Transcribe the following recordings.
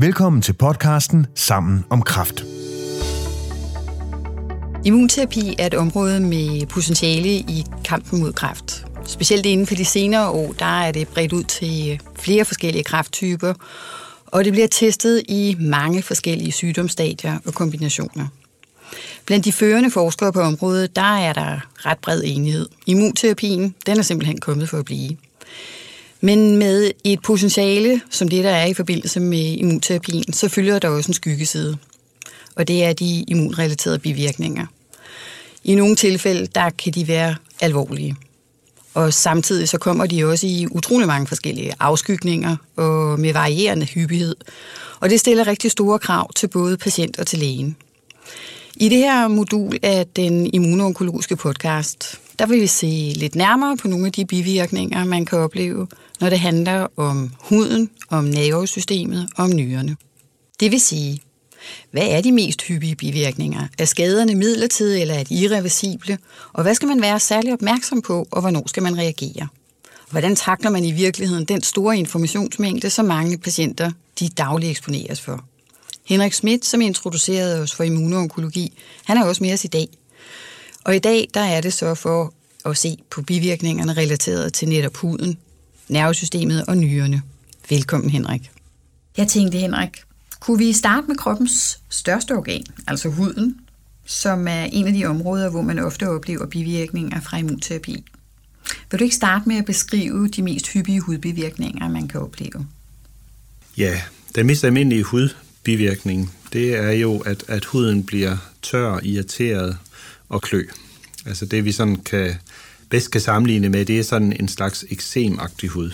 Velkommen til podcasten Sammen om kræft. Immunterapi er et område med potentiale i kampen mod kræft. Specielt inden for de senere år, der er det bredt ud til øh, flere forskellige kræfttyper, og det bliver testet i mange forskellige sygdomsstadier og kombinationer. Blandt de førende forskere på området, der er der ret bred enighed. Immunterapien, den er simpelthen kommet for at blive. Men med et potentiale, som det der er i forbindelse med immunterapien, så følger der også en skyggeside. Og det er de immunrelaterede bivirkninger. I nogle tilfælde, der kan de være alvorlige. Og samtidig så kommer de også i utrolig mange forskellige afskygninger og med varierende hyppighed. Og det stiller rigtig store krav til både patient og til lægen. I det her modul af den immunonkologiske podcast, der vil vi se lidt nærmere på nogle af de bivirkninger, man kan opleve, når det handler om huden, om nervesystemet og om nyrerne. Det vil sige, hvad er de mest hyppige bivirkninger? Er skaderne midlertidige eller er de irreversible? Og hvad skal man være særlig opmærksom på, og hvornår skal man reagere? Hvordan takler man i virkeligheden den store informationsmængde, som mange patienter de dagligt eksponeres for? Henrik Schmidt, som introducerede os for immunonkologi, han er også med os i dag. Og i dag der er det så for at se på bivirkningerne relateret til netop huden, nervesystemet og nyrerne. Velkommen, Henrik. Jeg tænkte, Henrik, kunne vi starte med kroppens største organ, altså huden, som er en af de områder, hvor man ofte oplever bivirkninger fra immunterapi. Vil du ikke starte med at beskrive de mest hyppige hudbivirkninger, man kan opleve? Ja, den mest almindelige hudbivirkning, det er jo, at, at huden bliver tør, irriteret og klø. Altså det, vi sådan kan, bedst kan sammenligne med, det er sådan en slags eksemagtig hud.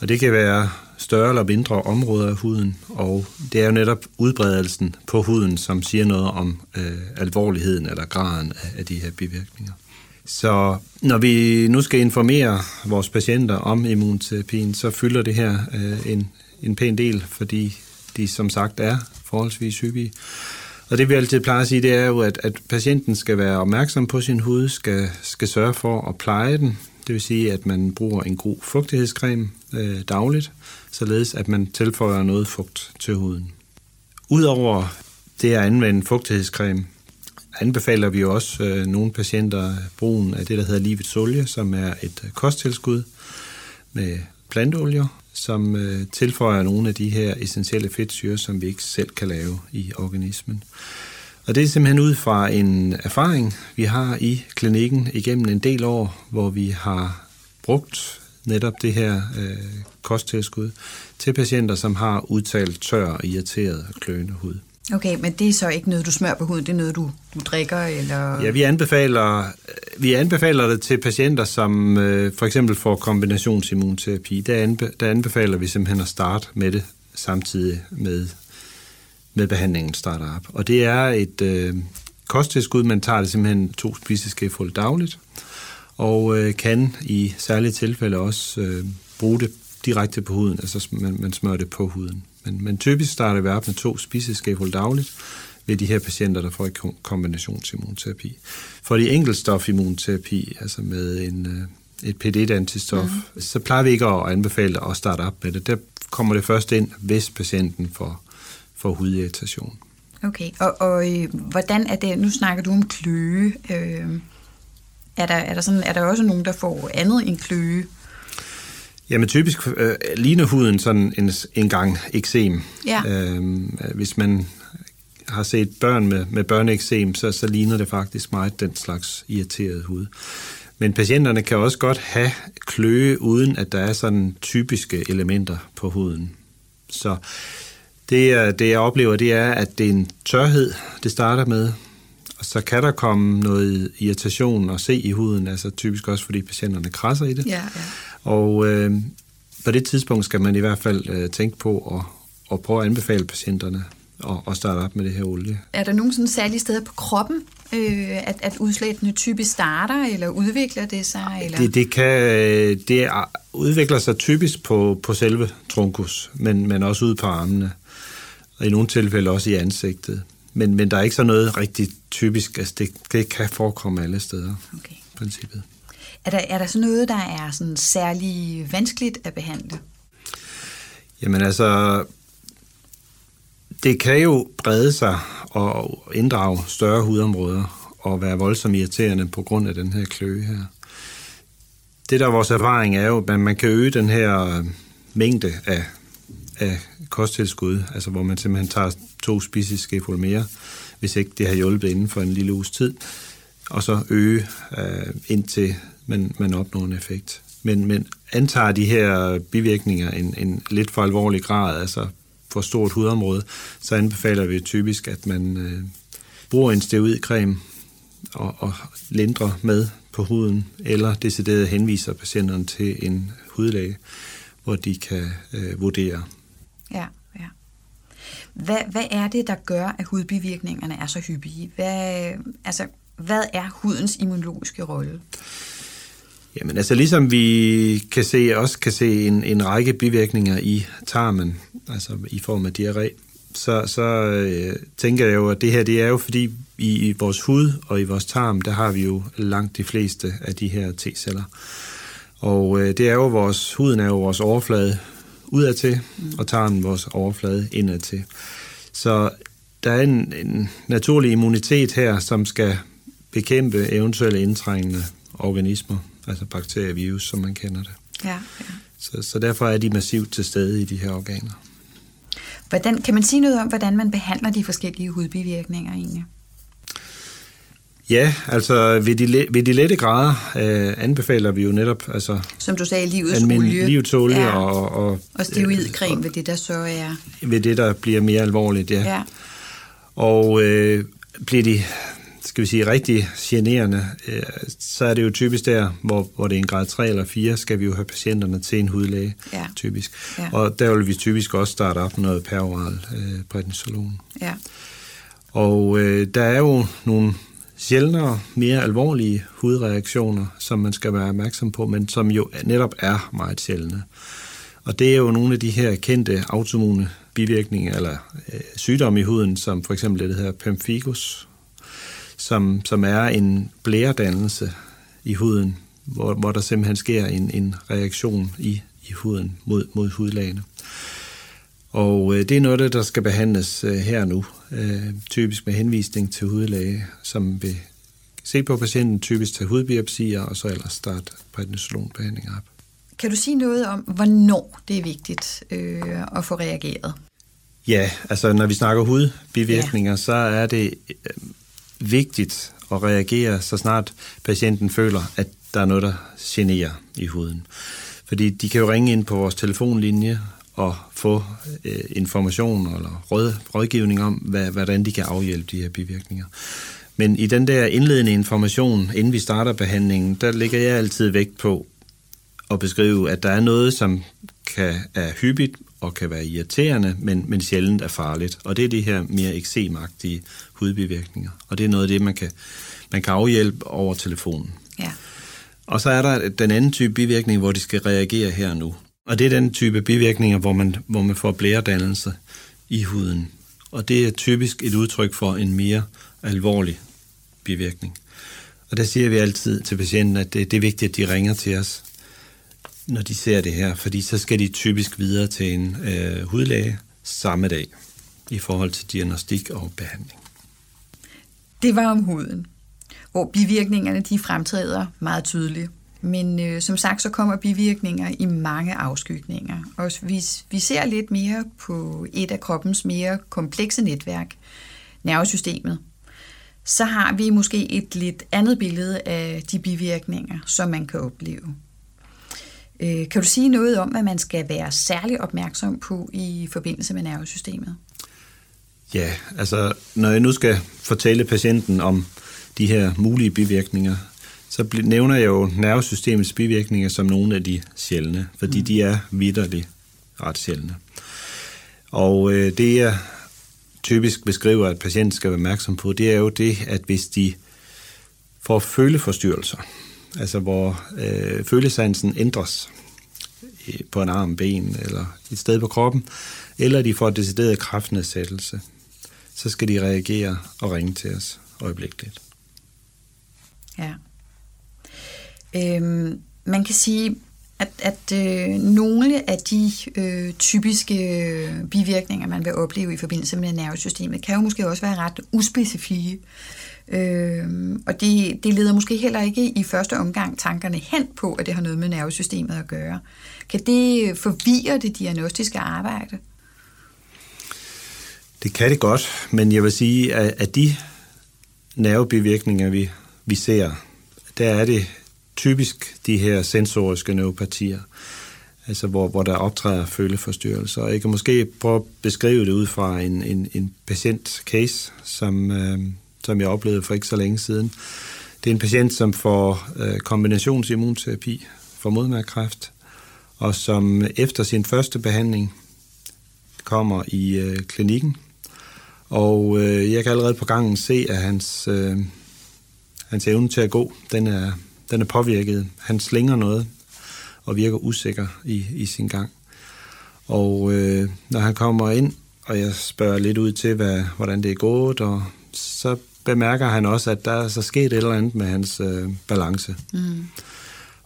Og det kan være større eller mindre områder af huden, og det er jo netop udbredelsen på huden, som siger noget om øh, alvorligheden eller graden af, af de her bivirkninger. Så når vi nu skal informere vores patienter om immunterapien, så fylder det her øh, en, en pæn del, fordi de som sagt er forholdsvis hyppige. Og det vi altid plejer at sige, det er jo, at, at patienten skal være opmærksom på sin hud, skal, skal sørge for at pleje den. Det vil sige, at man bruger en god fugtighedscreme øh, dagligt, således at man tilføjer noget fugt til huden. Udover det at anvende fugtighedscreme, anbefaler vi også øh, nogle patienter brugen af det, der hedder livets olie, som er et kosttilskud med planteolier, som øh, tilføjer nogle af de her essentielle fedtsyre, som vi ikke selv kan lave i organismen. Og det er simpelthen ud fra en erfaring, vi har i klinikken igennem en del år, hvor vi har brugt netop det her øh, kosttilskud til patienter, som har udtalt tør, irriteret og kløende hud. Okay, men det er så ikke noget, du smører på huden, det er noget, du, du drikker? Eller? Ja, vi anbefaler, vi anbefaler det til patienter, som øh, for eksempel får kombinationsimmunterapi. Der, anbe, der anbefaler vi simpelthen at starte med det samtidig med, med behandlingen starter op. Og det er et øh, kosttilskud, man tager det simpelthen to spiseskefulde dagligt, og øh, kan i særlige tilfælde også øh, bruge det direkte på huden, altså man, man smører det på huden. Men, men typisk starter vi op med to spiseskefulde dagligt ved de her patienter, der får et kombinationsimmunterapi. For de enkeltstofimmunterapi, altså med en, øh, et PD-antistof, mm. så plejer vi ikke at anbefale at starte op med det. Der kommer det først ind, hvis patienten får, får hudirritation. Okay, og, og øh, hvordan er det, nu snakker du om kløe, øh, er, der, er, der sådan, er der også nogen, der får andet end kløe? Jamen typisk øh, ligner huden sådan en, en gang eksem. Ja. Øhm, hvis man har set børn med, med børneeksem, så, så ligner det faktisk meget den slags irriteret hud. Men patienterne kan også godt have kløe, uden at der er sådan typiske elementer på huden. Så det, det jeg oplever, det er, at det er en tørhed, det starter med. Og så kan der komme noget irritation og se i huden, altså typisk også fordi patienterne krasser i det. Ja, ja. Og øh, på det tidspunkt skal man i hvert fald øh, tænke på at, at prøve at anbefale patienterne at, at starte op med det her olie. Er der nogle sådan særlige steder på kroppen, øh, at, at udslættene typisk starter, eller udvikler det sig? Eller? Det, det, kan, det udvikler sig typisk på, på selve trunkus, men, men også ude på armene, og i nogle tilfælde også i ansigtet. Men, men der er ikke så noget rigtig typisk, altså det, det kan forekomme alle steder, okay. princippet. Er der, er der så noget, der er sådan særlig vanskeligt at behandle? Jamen altså, det kan jo brede sig og inddrage større hudområder og være voldsomt irriterende på grund af den her kløe her. Det der er vores erfaring er jo, at man kan øge den her mængde af, af kosttilskud, altså hvor man simpelthen tager to spiseskefuld mere, hvis ikke det har hjulpet inden for en lille uges tid, og så øge øh, indtil man, man opnår en effekt. Men, men antager de her bivirkninger en, en lidt for alvorlig grad, altså for stort hudområde, så anbefaler vi typisk, at man øh, bruger en steroidcreme og, og lindrer med på huden, eller decideret henviser patienterne til en hudlæge, hvor de kan øh, vurdere. Ja, ja. Hvad, hvad er det, der gør, at hudbivirkningerne er så hyppige? Hvad, altså, hvad er hudens immunologiske rolle? Jamen altså ligesom vi kan se, også kan se en, en række bivirkninger i tarmen, altså i form af diarré, så, så øh, tænker jeg jo, at det her det er jo fordi i, i vores hud og i vores tarm, der har vi jo langt de fleste af de her T-celler. Og øh, det er jo vores, huden er jo vores overflade udadtil, mm. og tarmen vores overflade indadtil. Så der er en, en naturlig immunitet her, som skal bekæmpe eventuelle indtrængende organismer, altså bakterier virus, som man kender det. Ja, ja. Så, så derfor er de massivt til stede i de her organer. Hvordan, kan man sige noget om, hvordan man behandler de forskellige hudbivirkninger egentlig? Ja, altså ved de, ved de lette grader øh, anbefaler vi jo netop... Altså, Som du sagde, livets olie. Livets olie ja. og... Og, og steroidcreme øh, ved det, der så er... Ved det, der bliver mere alvorligt, ja. ja. Og øh, bliver de skal vi sige, rigtig generende, øh, så er det jo typisk der, hvor, hvor det er en grad 3 eller 4, skal vi jo have patienterne til en hudlæge, ja. typisk. Ja. Og der vil vi typisk også starte op noget peroral øh, prednisolon. Ja. Og øh, der er jo nogle sjældnere, mere alvorlige hudreaktioner, som man skal være opmærksom på, men som jo netop er meget sjældne. Og det er jo nogle af de her kendte autoimmune bivirkninger eller øh, sygdomme i huden, som for eksempel det, der hedder pemphigus, som, som er en blæredannelse i huden, hvor, hvor der simpelthen sker en, en reaktion i, i huden mod, mod hudlagene. Og øh, det er noget, der skal behandles øh, her nu, øh, typisk med henvisning til hudlæge, som vil se på patienten, typisk til hudbiopsier, og så ellers starte prednisolonbehandling op. Kan du sige noget om, hvornår det er vigtigt øh, at få reageret? Ja, altså når vi snakker hudbivirkninger, ja. så er det øh, vigtigt at reagere, så snart patienten føler, at der er noget, der generer i huden. Fordi de kan jo ringe ind på vores telefonlinje og få øh, information eller råd, rådgivning om, hvad, hvordan de kan afhjælpe de her bivirkninger. Men i den der indledende information, inden vi starter behandlingen, der lægger jeg altid vægt på at beskrive, at der er noget, som kan, er hyppigt og kan være irriterende, men, men sjældent er farligt. Og det er de her mere eksemagtige hudbivirkninger. Og det er noget af det, man kan, man kan afhjælpe over telefonen. Ja. Og så er der den anden type bivirkning, hvor de skal reagere her nu. Og det er den type bivirkninger, hvor man, hvor man får blæredannelse i huden. Og det er typisk et udtryk for en mere alvorlig bivirkning. Og der siger vi altid til patienten, at det, det er vigtigt, at de ringer til os, når de ser det her, fordi så skal de typisk videre til en øh, hudlæge samme dag i forhold til diagnostik og behandling. Det var om huden, hvor bivirkningerne de fremtræder meget tydeligt. Men øh, som sagt, så kommer bivirkninger i mange afskygninger. Og hvis vi ser lidt mere på et af kroppens mere komplekse netværk, nervesystemet, så har vi måske et lidt andet billede af de bivirkninger, som man kan opleve. Øh, kan du sige noget om, hvad man skal være særlig opmærksom på i forbindelse med nervesystemet? Ja, altså når jeg nu skal fortælle patienten om de her mulige bivirkninger, så nævner jeg jo nervesystemets bivirkninger som nogle af de sjældne, fordi mm. de er vidderligt ret sjældne. Og øh, det jeg typisk beskriver, at patienten skal være opmærksom på, det er jo det, at hvis de får føleforstyrrelser, altså hvor øh, følesansen ændres øh, på en arm, ben eller et sted på kroppen, eller de får decideret kraftnedsættelse, så skal de reagere og ringe til os øjeblikkeligt. Ja. Øhm, man kan sige, at, at øh, nogle af de øh, typiske øh, bivirkninger, man vil opleve i forbindelse med nervesystemet, kan jo måske også være ret uspecifikke. Øh, og det, det leder måske heller ikke i første omgang tankerne hen på, at det har noget med nervesystemet at gøre. Kan det forvirre det diagnostiske arbejde? Det kan det godt, men jeg vil sige, at, at de nervebivirkninger, vi, vi ser, der er det typisk de her sensoriske neuropatier, altså hvor, hvor der optræder føleforstyrrelser. Og jeg kan måske prøve at beskrive det ud fra en, en, en patient-case, som, øh, som jeg oplevede for ikke så længe siden. Det er en patient, som får øh, kombinationsimmunterapi for modmærkræft, og som efter sin første behandling kommer i øh, klinikken. Og øh, jeg kan allerede på gangen se, at hans, øh, hans evne til at gå, den er, den er påvirket. Han slinger noget og virker usikker i, i sin gang. Og øh, når han kommer ind, og jeg spørger lidt ud til, hvad, hvordan det er gået, og så bemærker han også, at der er så sket et eller andet med hans øh, balance. Mm.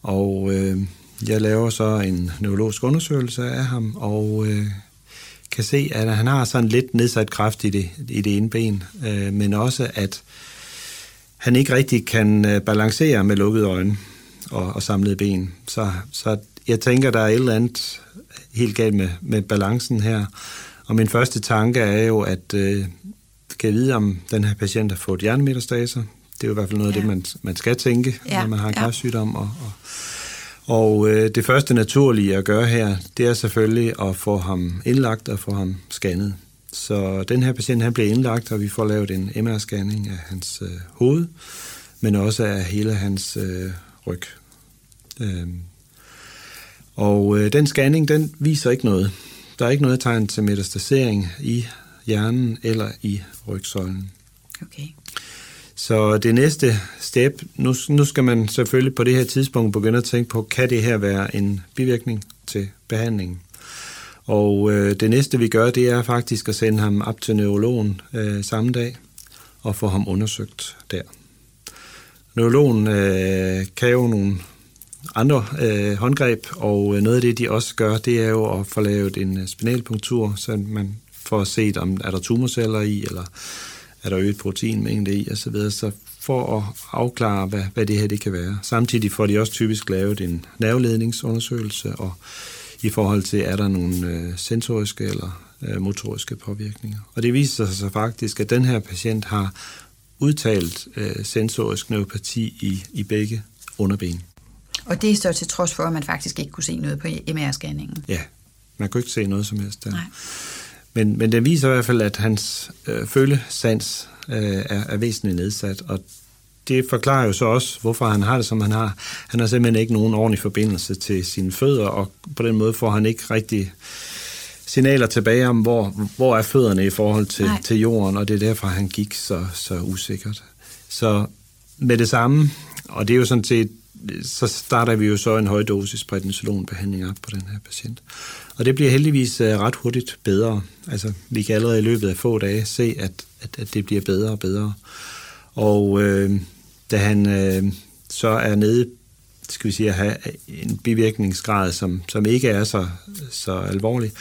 Og øh, jeg laver så en neurologisk undersøgelse af ham, og øh, kan se, at han har sådan lidt nedsat kraft i det, i det ene ben, øh, men også, at han ikke rigtig kan øh, balancere med lukkede øjne og, og samlede ben. Så, så jeg tænker, der er et eller andet helt galt med, med balancen her. Og min første tanke er jo, at øh, kan jeg vide, om den her patient har fået hjernemetastaser. Det er jo i hvert fald noget ja. af det, man, man skal tænke, ja. når man har en kræftsygdom. Og, og, og øh, det første naturlige at gøre her, det er selvfølgelig at få ham indlagt og få ham scannet. Så den her patient han bliver indlagt, og vi får lavet en MR-scanning af hans øh, hoved, men også af hele hans øh, ryg. Øh, og øh, den scanning, den viser ikke noget. Der er ikke noget tegn til metastasering i hjernen eller i rygsøjlen. Okay. Så det næste step, nu, nu skal man selvfølgelig på det her tidspunkt begynde at tænke på, kan det her være en bivirkning til behandlingen? Og øh, det næste vi gør, det er faktisk at sende ham op til neurologen øh, samme dag og få ham undersøgt der. Neurologen øh, kan jo nogle andre øh, håndgreb, og noget af det, de også gør, det er jo at få lavet en spinalpunktur, så man får set, om er der tumorceller i, eller er der øget proteinmængde i osv., så, så for at afklare, hvad, hvad det her det kan være. Samtidig får de også typisk lavet en nerveledningsundersøgelse, og i forhold til, er der nogle øh, sensoriske eller øh, motoriske påvirkninger. Og det viser sig så faktisk, at den her patient har udtalt øh, sensorisk neuropati i, i begge underben. Og det er så til trods for, at man faktisk ikke kunne se noget på MR-scanningen? Ja, man kunne ikke se noget som helst der. Nej. Men, men det viser i hvert fald, at hans øh, følesans øh, er, er væsentligt nedsat, og det forklarer jo så også, hvorfor han har det, som han har. Han har simpelthen ikke nogen ordentlig forbindelse til sine fødder, og på den måde får han ikke rigtig signaler tilbage om, hvor, hvor er fødderne i forhold til, til jorden, og det er derfor, han gik så, så usikkert. Så med det samme, og det er jo sådan set, så starter vi jo så en højdosis prednisolonbehandling op på den her patient. Og det bliver heldigvis øh, ret hurtigt bedre. Altså, vi kan allerede i løbet af få dage se, at, at, at det bliver bedre og bedre. Og øh, da han øh, så er nede, skal vi sige, at have en bivirkningsgrad, som, som ikke er så, så alvorlig,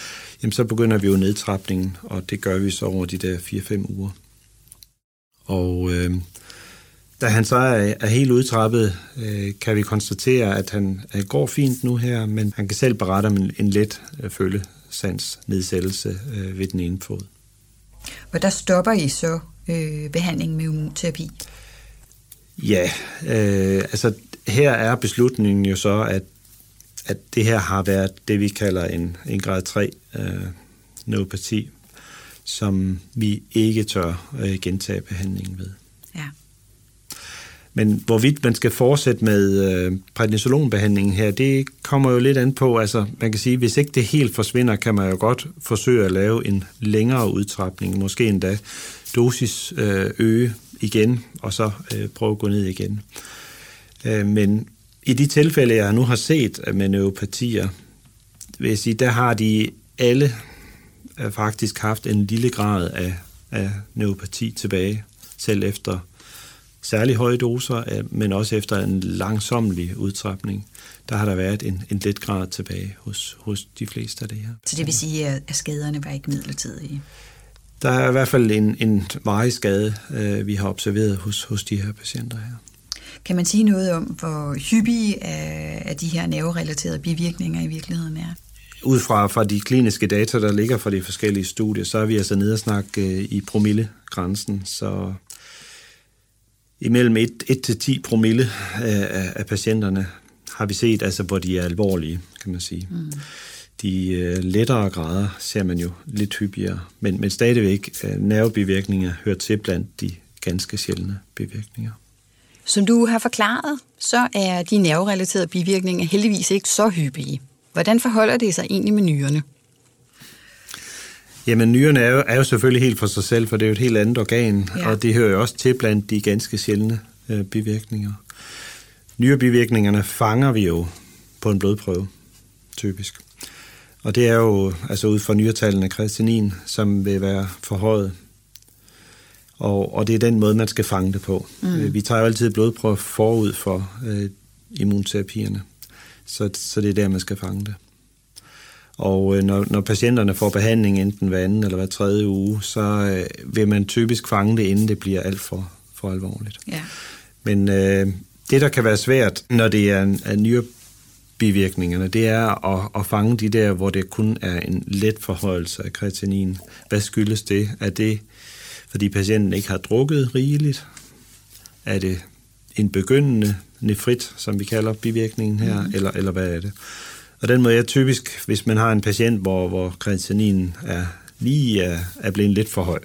jamen så begynder vi jo nedtrapningen, og det gør vi så over de der 4-5 uger. Og øh, da han så er, er helt udtrappet, øh, kan vi konstatere, at han øh, går fint nu her, men han kan selv berette om en, en let øh, følesans nedsættelse øh, ved den ene fod. Og der stopper I så øh, behandlingen med immunterapi? Ja, øh, altså her er beslutningen jo så, at, at det her har været det, vi kalder en, en grad 3 øh, neuropati, som vi ikke tør øh, gentage behandlingen ved. Men hvorvidt man skal fortsætte med øh, prednisolonbehandlingen her, det kommer jo lidt an på, altså man kan sige, hvis ikke det helt forsvinder, kan man jo godt forsøge at lave en længere udtrapning, måske endda dosis øh, øge igen, og så øh, prøve at gå ned igen. Øh, men i de tilfælde, jeg nu har set med neuropatier, vil jeg sige, der har de alle øh, faktisk haft en lille grad af, af neuropati tilbage, selv efter særlig høje doser, øh, men også efter en langsomlig udtrapning, der har der været en, en let grad tilbage hos, hos de fleste af det her. Så det vil sige, at skaderne var ikke midlertidige? Der er i hvert fald en, en varig skade, øh, vi har observeret hos, hos de her patienter her. Kan man sige noget om, hvor hyppige af de her nerverelaterede bivirkninger i virkeligheden er? Ud fra, fra de kliniske data, der ligger fra de forskellige studier, så er vi altså nede og snakke øh, i promillegrænsen. Så imellem 1, til 10 promille af, af patienterne har vi set, altså, hvor de er alvorlige, kan man sige. Mm. De øh, lettere grader ser man jo lidt hyppigere, men, men stadigvæk øh, nervebivirkninger hører til blandt de ganske sjældne bivirkninger. Som du har forklaret, så er de nerverelaterede bivirkninger heldigvis ikke så hyppige. Hvordan forholder det sig egentlig med nyrerne? Jamen, nyrerne er jo, er jo selvfølgelig helt for sig selv, for det er jo et helt andet organ, ja. og det hører jo også til blandt de ganske sjældne øh, bivirkninger. Nyrebivirkningerne fanger vi jo på en blodprøve, typisk. Og det er jo altså ud fra nyretallene kreatinin, som vil være forhøjet. Og, og det er den måde, man skal fange det på. Mm. Øh, vi tager jo altid blodprøver forud for øh, immunterapierne. Så, så det er der, man skal fange det. Og øh, når, når patienterne får behandling enten hver anden eller hver tredje uge, så øh, vil man typisk fange det, inden det bliver alt for, for alvorligt. Ja. Men øh, det, der kan være svært, når det er en, en nyere bivirkningerne, det er at, at fange de der, hvor det kun er en let forhøjelse af kreatinin. Hvad skyldes det? Er det, fordi patienten ikke har drukket rigeligt? Er det en begyndende nefrit, som vi kalder bivirkningen her, mm. eller, eller hvad er det? Og den måde er typisk, hvis man har en patient, hvor, hvor kreatininen er lige er, er blevet lidt for høj,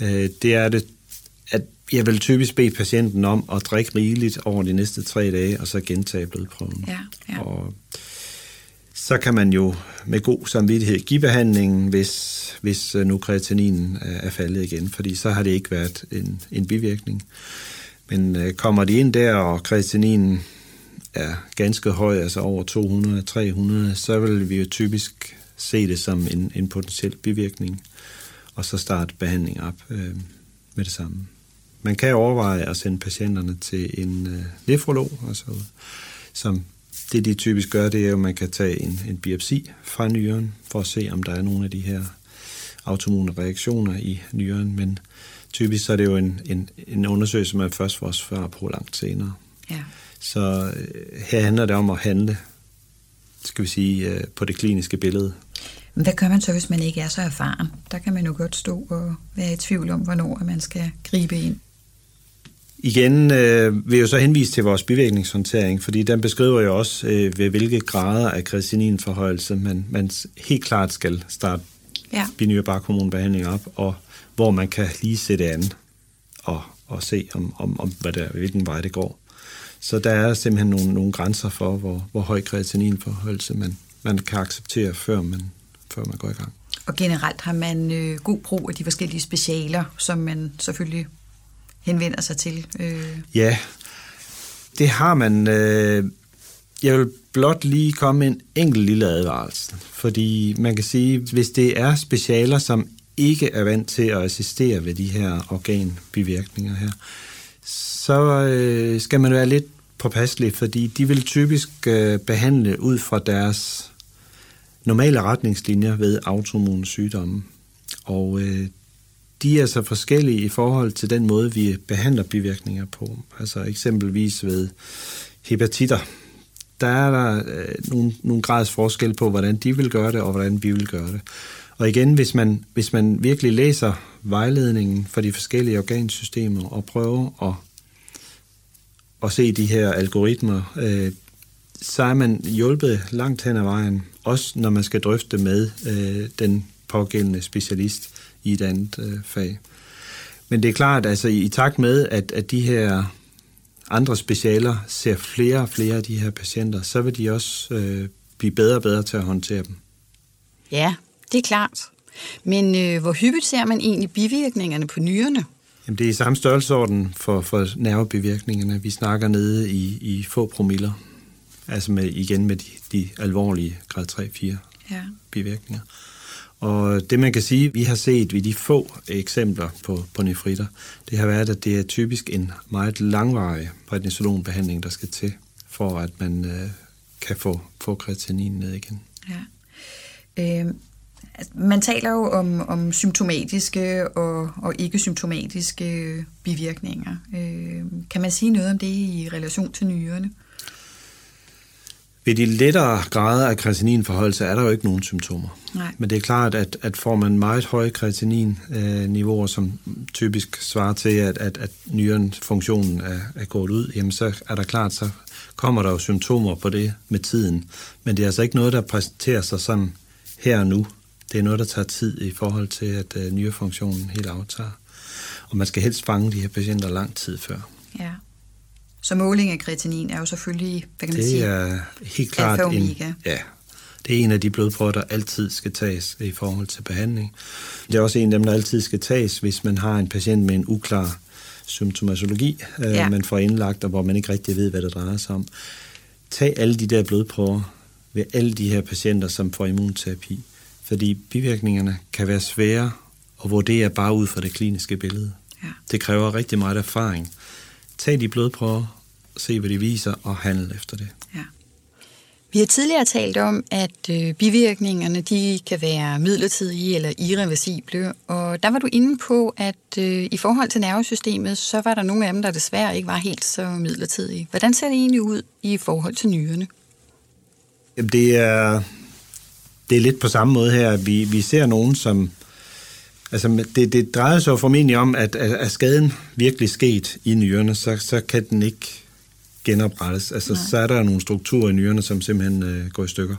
øh, det er det, at jeg vil typisk bede patienten om at drikke rigeligt over de næste tre dage, og så gentage blodprøven. Ja, ja. Og så kan man jo med god samvittighed give behandlingen, hvis, hvis nu kreatininen er faldet igen, fordi så har det ikke været en, en bivirkning. Men øh, kommer de ind der, og kreatininen er ganske høj, altså over 200-300, så vil vi jo typisk se det som en, en potentiel bivirkning, og så starte behandling op øh, med det samme. Man kan overveje at sende patienterne til en øh, nefrolog, altså, som det de typisk gør, det er, at man kan tage en, en biopsi fra nyren, for at se, om der er nogle af de her autoimmune reaktioner i nyren, men typisk så er det jo en, en, en undersøgelse, man først får svar på langt senere. Ja. Så øh, her handler det om at handle, skal vi sige, øh, på det kliniske billede. Hvad gør man så, hvis man ikke er så erfaren? Der kan man jo godt stå og være i tvivl om, hvornår man skal gribe ind. Igen øh, vil jeg jo så henvise til vores bivirkningshåndtering, fordi den beskriver jo også, øh, ved hvilke grader af kreatininforhøjelse man, man helt klart skal starte ja. binyrbarkhormonbehandling op, og hvor man kan lige sætte an og, og se, om, om, om hvad der, hvilken vej det går. Så der er simpelthen nogle, nogle grænser for, hvor, hvor høj kreatininforhøjelse man, man kan acceptere, før man, før man går i gang. Og generelt har man øh, god brug af de forskellige specialer, som man selvfølgelig henvender sig til? Øh. Ja, det har man. Øh, jeg vil blot lige komme med en enkelt lille advarsel, fordi man kan sige, hvis det er specialer, som ikke er vant til at assistere ved de her organbivirkninger her, så øh, skal man være lidt påpasselig, fordi de vil typisk øh, behandle ud fra deres normale retningslinjer ved autoimmune sygdomme. Og øh, de er så forskellige i forhold til den måde, vi behandler bivirkninger på. Altså eksempelvis ved hepatitter. Der er der øh, nogle, nogle grads forskel på, hvordan de vil gøre det, og hvordan vi vil gøre det. Og igen, hvis man, hvis man virkelig læser vejledningen for de forskellige organsystemer og prøver at, at se de her algoritmer, øh, så er man hjulpet langt hen ad vejen, også når man skal drøfte med øh, den pågældende specialist i et andet øh, fag. Men det er klart, altså i, i takt med, at, at de her andre specialer ser flere og flere af de her patienter, så vil de også øh, blive bedre og bedre til at håndtere dem. Ja, det er klart. Men øh, hvor hyppigt ser man egentlig bivirkningerne på nyrerne? Jamen, det er i samme størrelsesorden for, for nervebivirkningerne. Vi snakker nede i, i få promiller. Altså med, igen med de, de alvorlige grad 3-4 ja. bivirkninger. Og det man kan sige, vi har set ved de få eksempler på, på nefritter, det har været, at det er typisk en meget langvarig prednisolonbehandling, der skal til, for at man øh, kan få, få kreatinin ned igen. Ja. Øh, man taler jo om, om symptomatiske og, og ikke-symptomatiske bivirkninger. Øh, kan man sige noget om det i relation til nyrerne? Ved de lettere grader af kreatininforholdelse er der jo ikke nogen symptomer. Nej. Men det er klart, at, at får man meget høje kreatinin-niveauer, som typisk svarer til, at, at, at nyren funktionen er, er gået ud, jamen så er der klart, så kommer der jo symptomer på det med tiden. Men det er altså ikke noget, der præsenterer sig sådan her og nu. Det er noget, der tager tid i forhold til, at uh, nyrefunktionen helt aftager. Og man skal helst fange de her patienter lang tid før. Ja. Så måling af kreatinin er jo selvfølgelig, hvad kan man det sige, er helt klart en, ja, det er en af de blodprøver, der altid skal tages i forhold til behandling. Det er også en af dem, der altid skal tages, hvis man har en patient med en uklar symptomatologi, øh, ja. man får indlagt, og hvor man ikke rigtig ved, hvad det drejer sig om. Tag alle de der blodprøver ved alle de her patienter, som får immunterapi, fordi bivirkningerne kan være svære at vurdere bare ud fra det kliniske billede. Ja. Det kræver rigtig meget erfaring. Tag de blodprøver, se hvad de viser, og handle efter det. Ja. Vi har tidligere talt om, at øh, bivirkningerne de kan være midlertidige eller irreversible, og der var du inde på, at øh, i forhold til nervesystemet, så var der nogle af dem, der desværre ikke var helt så midlertidige. Hvordan ser det egentlig ud i forhold til nyrerne? Jamen det er, det er lidt på samme måde her. Vi, vi ser nogen, som... Altså det, det drejer sig jo formentlig om, at er skaden virkelig sket i nyrerne, så, så kan den ikke genoprettes. Altså, Nej. så er der nogle strukturer i nyrerne, som simpelthen øh, går i stykker.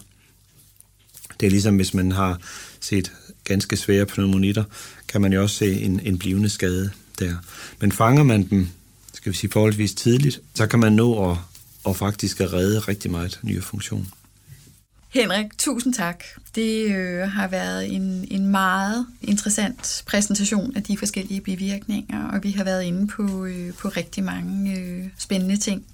Det er ligesom, hvis man har set ganske svære pneumonitter, kan man jo også se en, en blivende skade der. Men fanger man dem, skal vi sige forholdsvis tidligt, så kan man nå at, at faktisk at redde rigtig meget nye funktion. Henrik, tusind tak. Det øh, har været en, en meget interessant præsentation af de forskellige bivirkninger, og vi har været inde på, øh, på rigtig mange øh, spændende ting.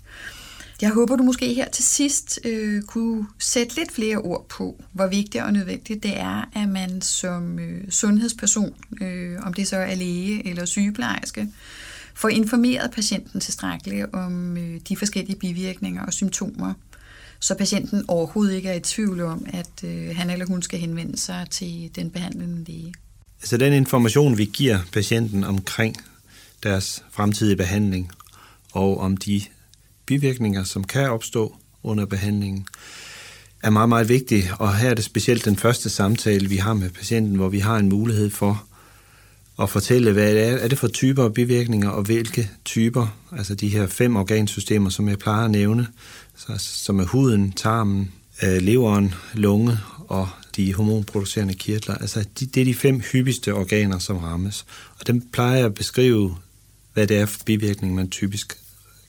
Jeg håber, du måske her til sidst øh, kunne sætte lidt flere ord på, hvor vigtigt og nødvendigt det er, at man som øh, sundhedsperson, øh, om det så er læge eller sygeplejerske, får informeret patienten tilstrækkeligt om øh, de forskellige bivirkninger og symptomer, så patienten overhovedet ikke er i tvivl om, at øh, han eller hun skal henvende sig til den behandlende læge. Så den information, vi giver patienten omkring deres fremtidige behandling, og om de bivirkninger, som kan opstå under behandlingen, er meget, meget vigtig. Og her er det specielt den første samtale, vi har med patienten, hvor vi har en mulighed for og fortælle, hvad det er, er det for typer af bivirkninger, og hvilke typer, altså de her fem organsystemer, som jeg plejer at nævne, så, som er huden, tarmen, øh, leveren, lunge og de hormonproducerende kirtler. Altså de, det er de fem hyppigste organer, som rammes. Og dem plejer jeg at beskrive, hvad det er for bivirkning, man typisk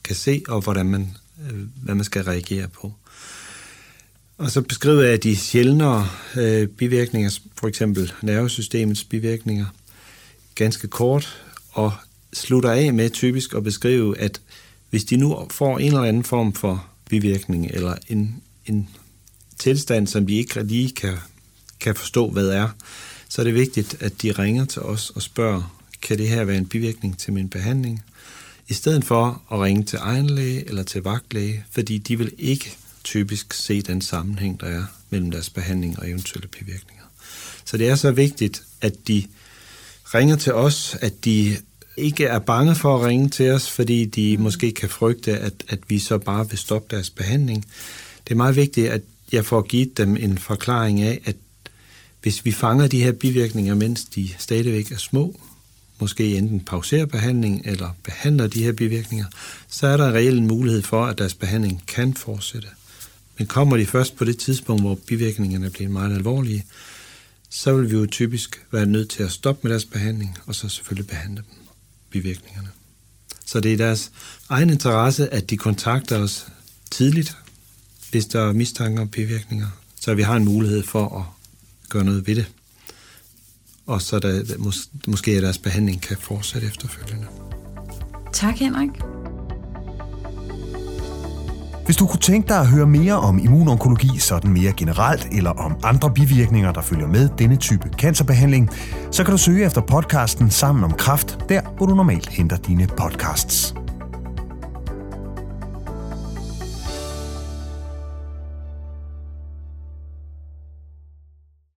kan se, og hvordan man, øh, hvad man skal reagere på. Og så beskriver jeg de sjældnere øh, bivirkninger, for eksempel nervesystemets bivirkninger, ganske kort, og slutter af med typisk at beskrive, at hvis de nu får en eller anden form for bivirkning, eller en, en tilstand, som de ikke lige kan, kan forstå, hvad er, så er det vigtigt, at de ringer til os og spørger, kan det her være en bivirkning til min behandling? i stedet for at ringe til egen læge eller til vagtlæge, fordi de vil ikke typisk se den sammenhæng, der er mellem deres behandling og eventuelle bivirkninger. Så det er så vigtigt, at de ringer til os, at de ikke er bange for at ringe til os, fordi de mm. måske kan frygte, at, at vi så bare vil stoppe deres behandling. Det er meget vigtigt, at jeg får givet dem en forklaring af, at hvis vi fanger de her bivirkninger, mens de stadigvæk er små, måske enten pauserer behandling eller behandler de her bivirkninger, så er der en mulighed for, at deres behandling kan fortsætte. Men kommer de først på det tidspunkt, hvor bivirkningerne bliver meget alvorlige, så vil vi jo typisk være nødt til at stoppe med deres behandling, og så selvfølgelig behandle dem, bivirkningerne. Så det er deres egen interesse, at de kontakter os tidligt, hvis der er mistanke om bivirkninger, så vi har en mulighed for at gøre noget ved det og så der, mås, måske at deres behandling kan fortsætte efterfølgende. Tak, Henrik. Hvis du kunne tænke dig at høre mere om immunonkologi sådan mere generelt, eller om andre bivirkninger, der følger med denne type cancerbehandling, så kan du søge efter podcasten Sammen om Kraft, der hvor du normalt henter dine podcasts.